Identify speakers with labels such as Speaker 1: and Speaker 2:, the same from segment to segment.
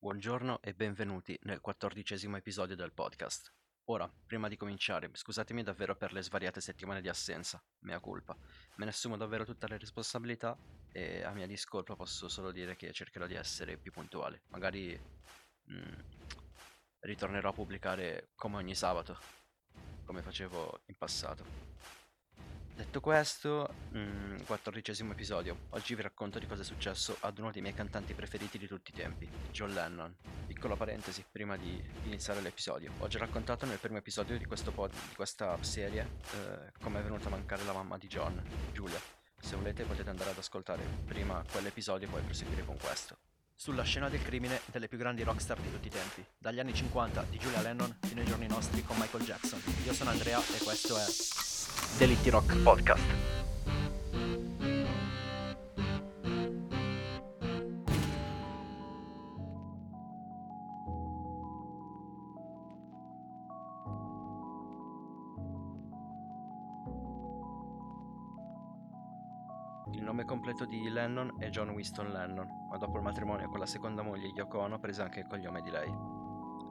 Speaker 1: Buongiorno e benvenuti nel quattordicesimo episodio del podcast. Ora, prima di cominciare, scusatemi davvero per le svariate settimane di assenza, mea culpa. Me ne assumo davvero tutte le responsabilità e a mia discolpa posso solo dire che cercherò di essere più puntuale. Magari mm, ritornerò a pubblicare come ogni sabato, come facevo in passato. Detto questo, mm, quattordicesimo episodio. Oggi vi racconto di cosa è successo ad uno dei miei cantanti preferiti di tutti i tempi, John Lennon. Piccola parentesi prima di iniziare l'episodio. Ho già raccontato nel primo episodio di, pod, di questa serie eh, come è venuta a mancare la mamma di John, Giulia. Se volete potete andare ad ascoltare prima quell'episodio e poi proseguire con questo. Sulla scena del crimine delle più grandi rockstar di tutti i tempi, dagli anni 50 di Julia Lennon fino ai giorni nostri con Michael Jackson. Io sono Andrea e questo è Delitti Rock Podcast. Il nome completo di Lennon è John Winston Lennon, ma dopo il matrimonio con la seconda moglie Yoko Ono prese anche il cognome di lei.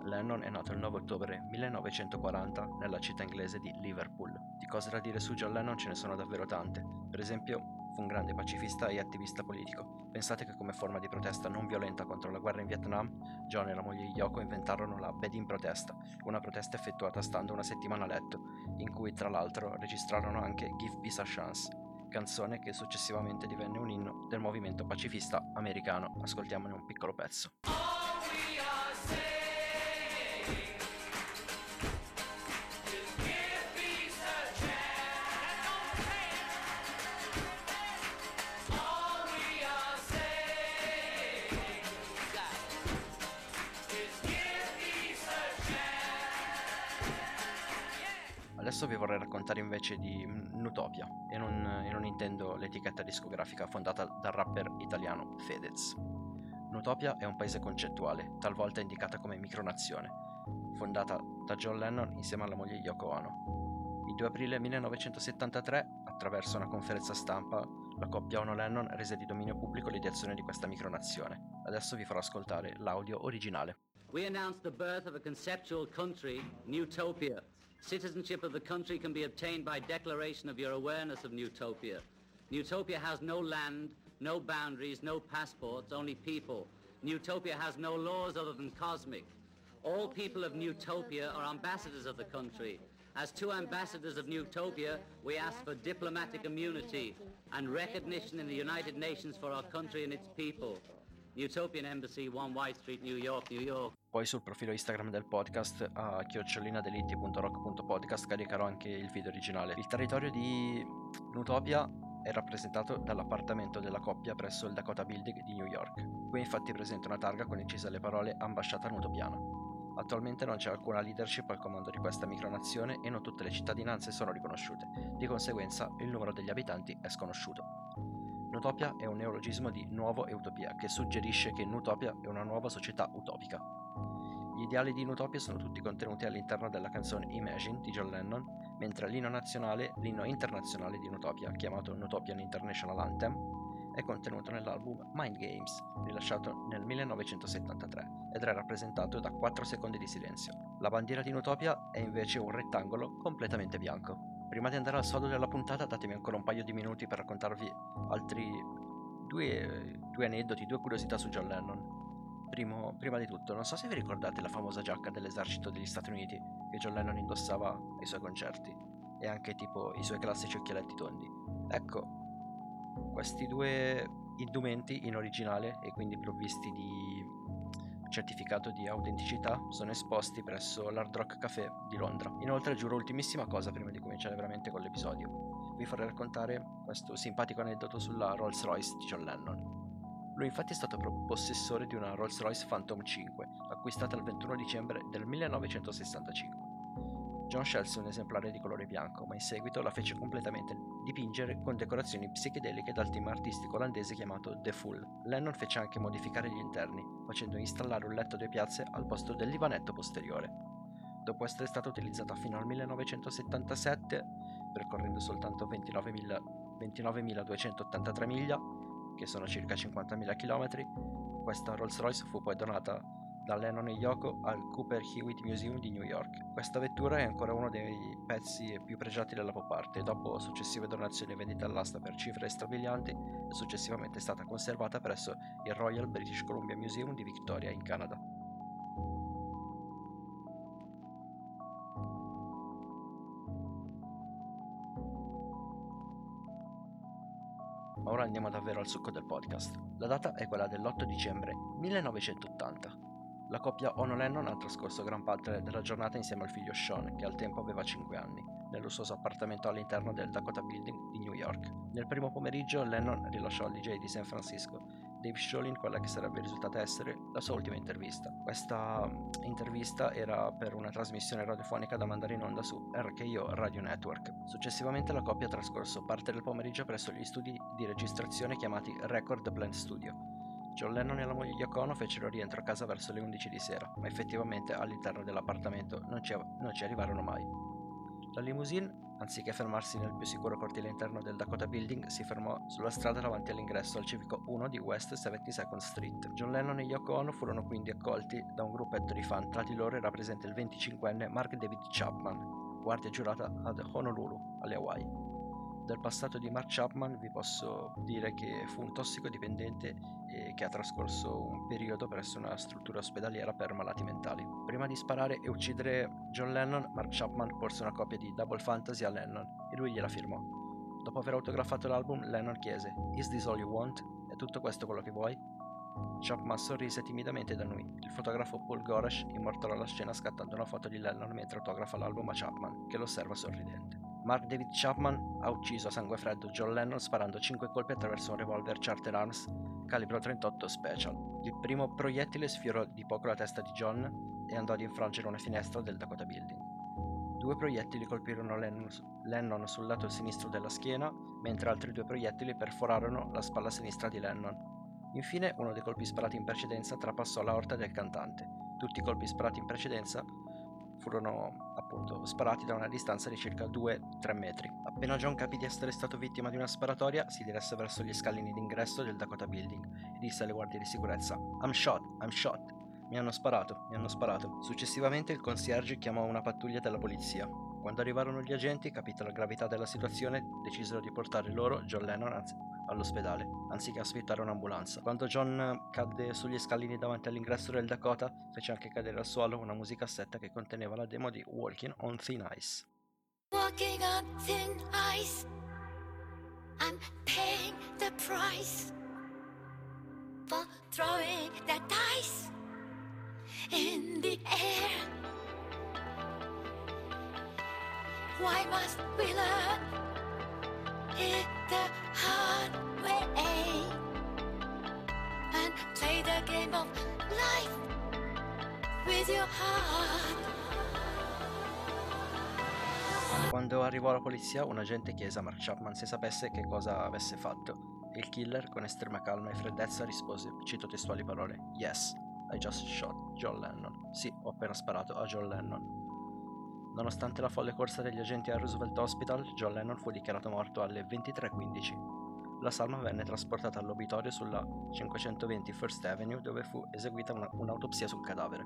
Speaker 1: Lennon è nato il 9 ottobre 1940 nella città inglese di Liverpool. Di cose da dire su John Lennon ce ne sono davvero tante. Per esempio, fu un grande pacifista e attivista politico. Pensate che come forma di protesta non violenta contro la guerra in Vietnam, John e la moglie Yoko inventarono la Bed-in protesta, una protesta effettuata stando una settimana a letto, in cui tra l'altro registrarono anche Give Peace a Chance, canzone che successivamente divenne un inno del movimento pacifista americano. Ascoltiamone un piccolo pezzo. Adesso vi vorrei raccontare invece di Nutopia e non, e non intendo l'etichetta discografica fondata dal rapper italiano Fedez. Nutopia è un paese concettuale, talvolta indicata come micronazione, fondata da John Lennon insieme alla moglie Yoko Ono. Il 2 aprile 1973, attraverso una conferenza stampa, la coppia Ono-Lennon rese di dominio pubblico l'ideazione di questa micronazione. Adesso vi farò ascoltare l'audio originale.
Speaker 2: We announced the birth of a conceptual country, Newtopia. Citizenship of the country can be obtained by declaration of your awareness of Newtopia. Newtopia has no land, no boundaries, no passports, only people. Newtopia has no laws other than cosmic. All people of Newtopia are ambassadors of the country. As two ambassadors of Newtopia, we ask for diplomatic immunity and recognition in the United Nations for our country and its people. Utopian Embassy, 1 White Street, New York, New York.
Speaker 1: Poi sul profilo Instagram del podcast a chiocciolinadelitti.rock.podcast caricherò anche il video originale. Il territorio di Nutopia è rappresentato dall'appartamento della coppia presso il Dakota Building di New York. Qui infatti è presente una targa con incise le parole Ambasciata Nutopiana. Attualmente non c'è alcuna leadership al comando di questa micronazione e non tutte le cittadinanze sono riconosciute, di conseguenza il numero degli abitanti è sconosciuto. Nutopia è un neologismo di nuovo e utopia, che suggerisce che Nutopia è una nuova società utopica. Gli ideali di Nutopia sono tutti contenuti all'interno della canzone Imagine di John Lennon, mentre l'inno nazionale, l'inno internazionale di Nutopia, chiamato Nutopian International Anthem, è contenuto nell'album Mind Games, rilasciato nel 1973, ed è rappresentato da 4 secondi di silenzio. La bandiera di Nutopia è invece un rettangolo completamente bianco. Prima di andare al sodo della puntata, datemi ancora un paio di minuti per raccontarvi altri due, due aneddoti, due curiosità su John Lennon. Primo, prima di tutto, non so se vi ricordate la famosa giacca dell'esercito degli Stati Uniti che John Lennon indossava ai suoi concerti e anche tipo i suoi classici occhialetti tondi. Ecco, questi due indumenti in originale e quindi provvisti di certificato di autenticità sono esposti presso l'Hard Rock Café di Londra. Inoltre giuro ultimissima cosa prima di cominciare veramente con l'episodio. Vi farei raccontare questo simpatico aneddoto sulla Rolls Royce di John Lennon. Lui infatti è stato possessore di una Rolls Royce Phantom 5, acquistata il 21 dicembre del 1965. John scelse un esemplare di colore bianco, ma in seguito la fece completamente dipingere con decorazioni psichedeliche dal team artistico olandese chiamato The Fool. Lennon fece anche modificare gli interni, facendo installare un letto due piazze al posto del divanetto posteriore. Dopo essere stata utilizzata fino al 1977, percorrendo soltanto 29.283 miglia, che sono circa 50.000 km, questa Rolls-Royce fu poi donata da Lennon e Yoko al Cooper Hewitt Museum di New York. Questa vettura è ancora uno dei pezzi più pregiati della pop art e dopo successive donazioni e vendite all'asta per cifre strabilianti è stata conservata presso il Royal British Columbia Museum di Victoria in Canada. Ora andiamo davvero al succo del podcast. La data è quella dell'8 dicembre 1980. La coppia Ono Lennon ha trascorso gran parte della giornata insieme al figlio Sean, che al tempo aveva 5 anni, nel lussuoso appartamento all'interno del Dakota Building di New York. Nel primo pomeriggio Lennon rilasciò al DJ di San Francisco Dave Sholin quella che sarebbe risultata essere la sua ultima intervista. Questa mm, intervista era per una trasmissione radiofonica da mandare in onda su RKO Radio Network. Successivamente la coppia ha trascorso parte del pomeriggio presso gli studi di registrazione chiamati Record Blend Studio. John Lennon e la moglie Ono fecero rientro a casa verso le 11 di sera, ma effettivamente all'interno dell'appartamento non ci, non ci arrivarono mai. La limousine Anziché fermarsi nel più sicuro cortile interno del Dakota Building, si fermò sulla strada davanti all'ingresso al civico 1 di West 72nd Street. John Lennon e Yoko Ono furono quindi accolti da un gruppetto di fan, tra di loro era presente il 25enne Mark David Chapman, guardia giurata ad Honolulu, alle Hawaii del passato di Mark Chapman vi posso dire che fu un tossicodipendente e che ha trascorso un periodo presso una struttura ospedaliera per malati mentali. Prima di sparare e uccidere John Lennon, Mark Chapman porse una copia di Double Fantasy a Lennon e lui gliela firmò. Dopo aver autografato l'album, Lennon chiese: Is this all you want? È tutto questo quello che vuoi? Chapman sorrise timidamente da noi. Il fotografo Paul Goresh immortalò la scena scattando una foto di Lennon mentre autografa l'album a Chapman, che lo osserva sorridente. Mark David Chapman ha ucciso a sangue freddo John Lennon sparando 5 colpi attraverso un revolver Charter Arms calibro 38 Special. Il primo proiettile sfiorò di poco la testa di John e andò ad infrangere una finestra del Dakota Building. Due proiettili colpirono Lennon, Lennon sul lato sinistro della schiena, mentre altri due proiettili perforarono la spalla sinistra di Lennon. Infine, uno dei colpi sparati in precedenza trapassò l'aorta del cantante. Tutti i colpi sparati in precedenza furono appunto sparati da una distanza di circa 2-3 metri. Appena John capì di essere stato vittima di una sparatoria, si diresse verso gli scalini d'ingresso del Dakota Building e disse alle guardie di sicurezza: I'm shot, I'm shot. Mi hanno sparato, mi hanno sparato. Successivamente il concierge chiamò una pattuglia della polizia. Quando arrivarono gli agenti, capita la gravità della situazione, decisero di portare loro, John Lennon, anzi, all'ospedale, anziché aspettare un'ambulanza. Quando John cadde sugli scalini davanti all'ingresso del Dakota, fece anche cadere al suolo una musicassetta che conteneva la demo di Walking on Thin Ice. Walking on thin ice I'm paying the price For throwing the dice In the air Why must we learn Quando arrivò la polizia, un agente chiese a Mark Chapman se sapesse che cosa avesse fatto. Il killer, con estrema calma e freddezza, rispose, cito testuali parole, Yes, I just shot John Lennon. Sì, ho appena sparato a John Lennon. Nonostante la folle corsa degli agenti al Roosevelt Hospital, John Lennon fu dichiarato morto alle 23.15. La salma venne trasportata all'obitorio sulla 520 First Avenue dove fu eseguita una, un'autopsia sul cadavere.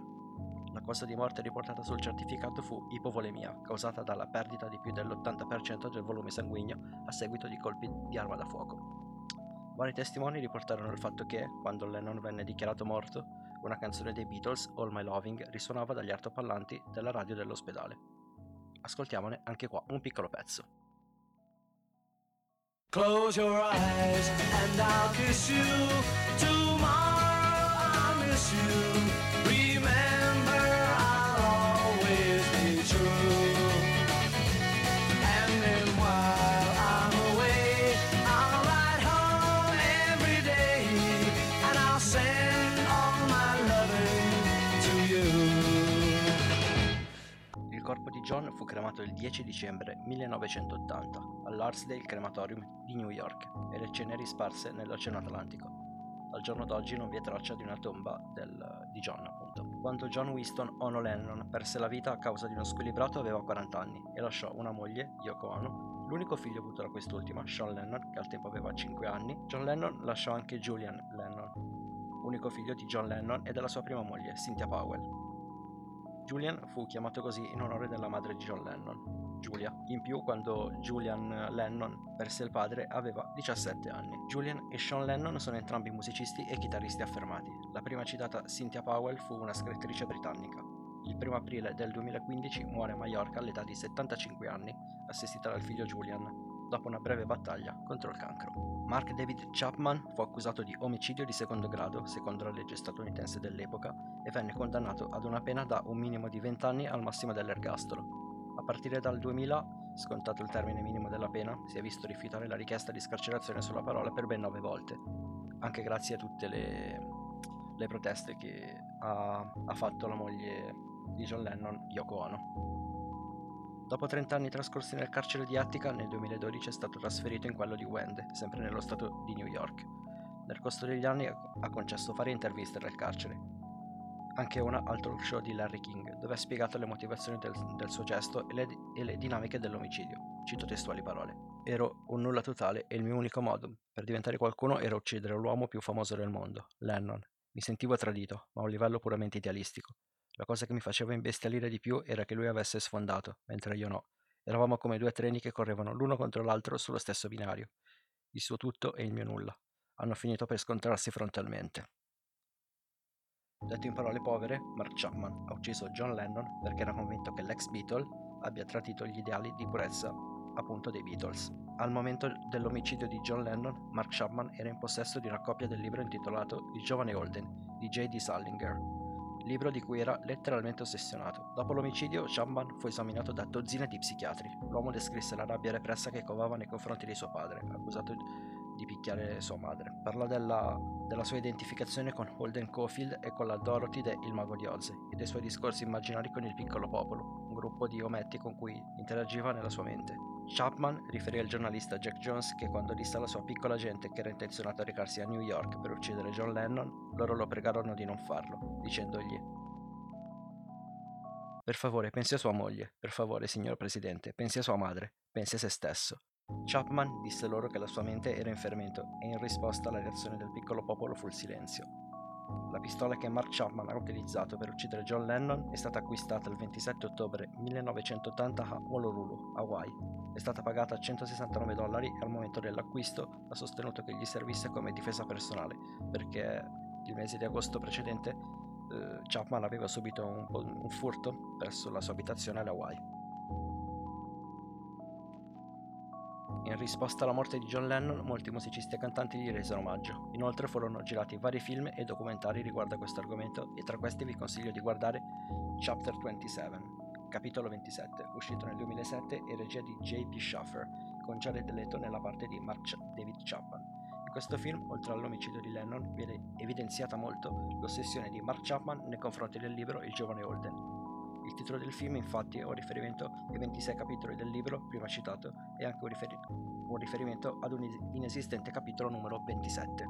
Speaker 1: La causa di morte riportata sul certificato fu ipovolemia, causata dalla perdita di più dell'80% del volume sanguigno a seguito di colpi di arma da fuoco. Vari testimoni riportarono il fatto che, quando Lennon venne dichiarato morto, una canzone dei Beatles, All My Loving, risuonava dagli altoparlanti della radio dell'ospedale. Ascoltiamone anche qua un piccolo pezzo. Close your eyes and I'll kiss you. Tomorrow il 10 dicembre 1980 all'Arsdale Crematorium di New York e le ceneri sparse nell'Oceano Atlantico. Al giorno d'oggi non vi è traccia di una tomba del, di John, appunto. Quando John Winston Ono Lennon perse la vita a causa di uno squilibrato aveva 40 anni e lasciò una moglie, Yoko Ono, l'unico figlio avuto da quest'ultima, Sean Lennon, che al tempo aveva 5 anni. John Lennon lasciò anche Julian Lennon, unico figlio di John Lennon e della sua prima moglie, Cynthia Powell. Julian fu chiamato così in onore della madre di John Lennon, Julia. In più, quando Julian Lennon perse il padre, aveva 17 anni. Julian e Sean Lennon sono entrambi musicisti e chitarristi affermati. La prima citata, Cynthia Powell, fu una scrittrice britannica. Il 1 aprile del 2015 muore a Mallorca all'età di 75 anni, assistita dal figlio Julian, dopo una breve battaglia contro il cancro. Mark David Chapman fu accusato di omicidio di secondo grado, secondo la legge statunitense dell'epoca, e venne condannato ad una pena da un minimo di 20 anni al massimo dell'ergastolo. A partire dal 2000, scontato il termine minimo della pena, si è visto rifiutare la richiesta di scarcerazione sulla parola per ben nove volte, anche grazie a tutte le, le proteste che ha, ha fatto la moglie di John Lennon, Yoko Ono. Dopo 30 anni trascorsi nel carcere di Attica, nel 2012 è stato trasferito in quello di Wende, sempre nello stato di New York. Nel corso degli anni ha concesso varie interviste nel carcere, anche una al talk show di Larry King, dove ha spiegato le motivazioni del, del suo gesto e le, e le dinamiche dell'omicidio. Cito testuali parole. Ero un nulla totale e il mio unico modo per diventare qualcuno era uccidere l'uomo più famoso del mondo, Lennon. Mi sentivo tradito, ma a un livello puramente idealistico. La cosa che mi faceva imbestialire di più era che lui avesse sfondato, mentre io no. Eravamo come due treni che correvano l'uno contro l'altro sullo stesso binario. Il suo tutto e il mio nulla. Hanno finito per scontrarsi frontalmente. Detto in parole povere, Mark Chapman ha ucciso John Lennon perché era convinto che l'ex Beatle abbia tradito gli ideali di purezza appunto dei Beatles. Al momento dell'omicidio di John Lennon, Mark Chapman era in possesso di una copia del libro intitolato Il giovane Holden di J.D. Salinger, libro di cui era letteralmente ossessionato. Dopo l'omicidio, Chapman fu esaminato da dozzine di psichiatri. L'uomo descrisse la rabbia repressa che covava nei confronti di suo padre, accusato di picchiare sua madre. Parla della, della, sua identificazione con Holden Caulfield e con la Dorothy de Il Mago di Oz e dei suoi discorsi immaginari con il piccolo popolo, un gruppo di ometti con cui interagiva nella sua mente. Chapman riferì al giornalista Jack Jones che quando disse alla sua piccola gente che era intenzionato a recarsi a New York per uccidere John Lennon, loro lo pregarono di non farlo, dicendogli per favore, pensi a sua moglie. Per favore, signor Presidente, pensi a sua madre. Pensi a se stesso. Chapman disse loro che la sua mente era in fermento e in risposta la reazione del piccolo popolo fu il silenzio. La pistola che Mark Chapman ha utilizzato per uccidere John Lennon è stata acquistata il 27 ottobre 1980 a Honolulu, Hawaii. È stata pagata 169 dollari e al momento dell'acquisto ha sostenuto che gli servisse come difesa personale perché il mese di agosto precedente eh, Chapman aveva subito un, un furto presso la sua abitazione a Hawaii. In risposta alla morte di John Lennon, molti musicisti e cantanti gli resero omaggio. Inoltre furono girati vari film e documentari riguardo a questo argomento e tra questi vi consiglio di guardare Chapter 27, capitolo 27, uscito nel 2007 e regia di J.P. Schaffer, con Jared Leto nella parte di Mark David Chapman. In questo film, oltre all'omicidio di Lennon, viene evidenziata molto l'ossessione di Mark Chapman nei confronti del libro Il giovane Holden, il titolo del film infatti è un riferimento ai 26 capitoli del libro prima citato e anche un, riferi- un riferimento ad un inesistente capitolo numero 27.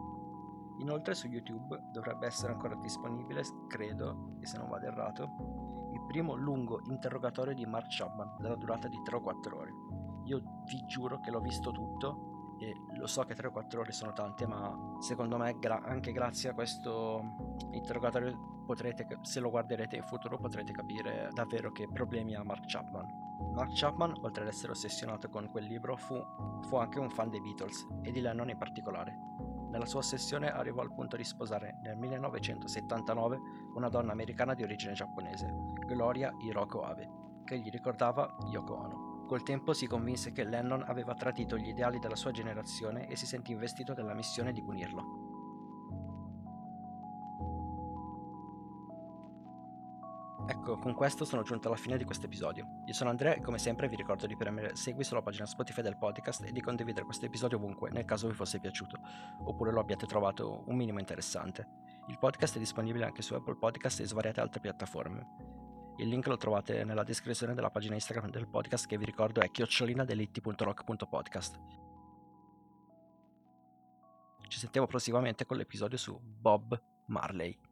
Speaker 1: Inoltre su YouTube dovrebbe essere ancora disponibile, credo, e se non vado errato, il primo lungo interrogatorio di Mark Chapman della durata di 3 o 4 ore. Io vi giuro che l'ho visto tutto e lo so che 3 o 4 ore sono tante, ma secondo me gra- anche grazie a questo interrogatorio potrete, se lo guarderete in futuro potrete capire davvero che problemi ha Mark Chapman. Mark Chapman, oltre ad essere ossessionato con quel libro, fu, fu anche un fan dei Beatles e di Lennon in particolare. Nella sua ossessione arrivò al punto di sposare nel 1979 una donna americana di origine giapponese, Gloria Hiroko Abe, che gli ricordava Yoko Ono. Col tempo si convinse che Lennon aveva tradito gli ideali della sua generazione e si sentì investito della missione di punirlo. Ecco, con questo sono giunto alla fine di questo episodio. Io sono Andrea e come sempre vi ricordo di premere segui sulla pagina Spotify del podcast e di condividere questo episodio ovunque nel caso vi fosse piaciuto, oppure lo abbiate trovato un minimo interessante. Il podcast è disponibile anche su Apple Podcast e svariate altre piattaforme. Il link lo trovate nella descrizione della pagina Instagram del podcast che vi ricordo è chiocciolinadelitti.rock.podcast. Ci sentiamo prossimamente con l'episodio su Bob Marley.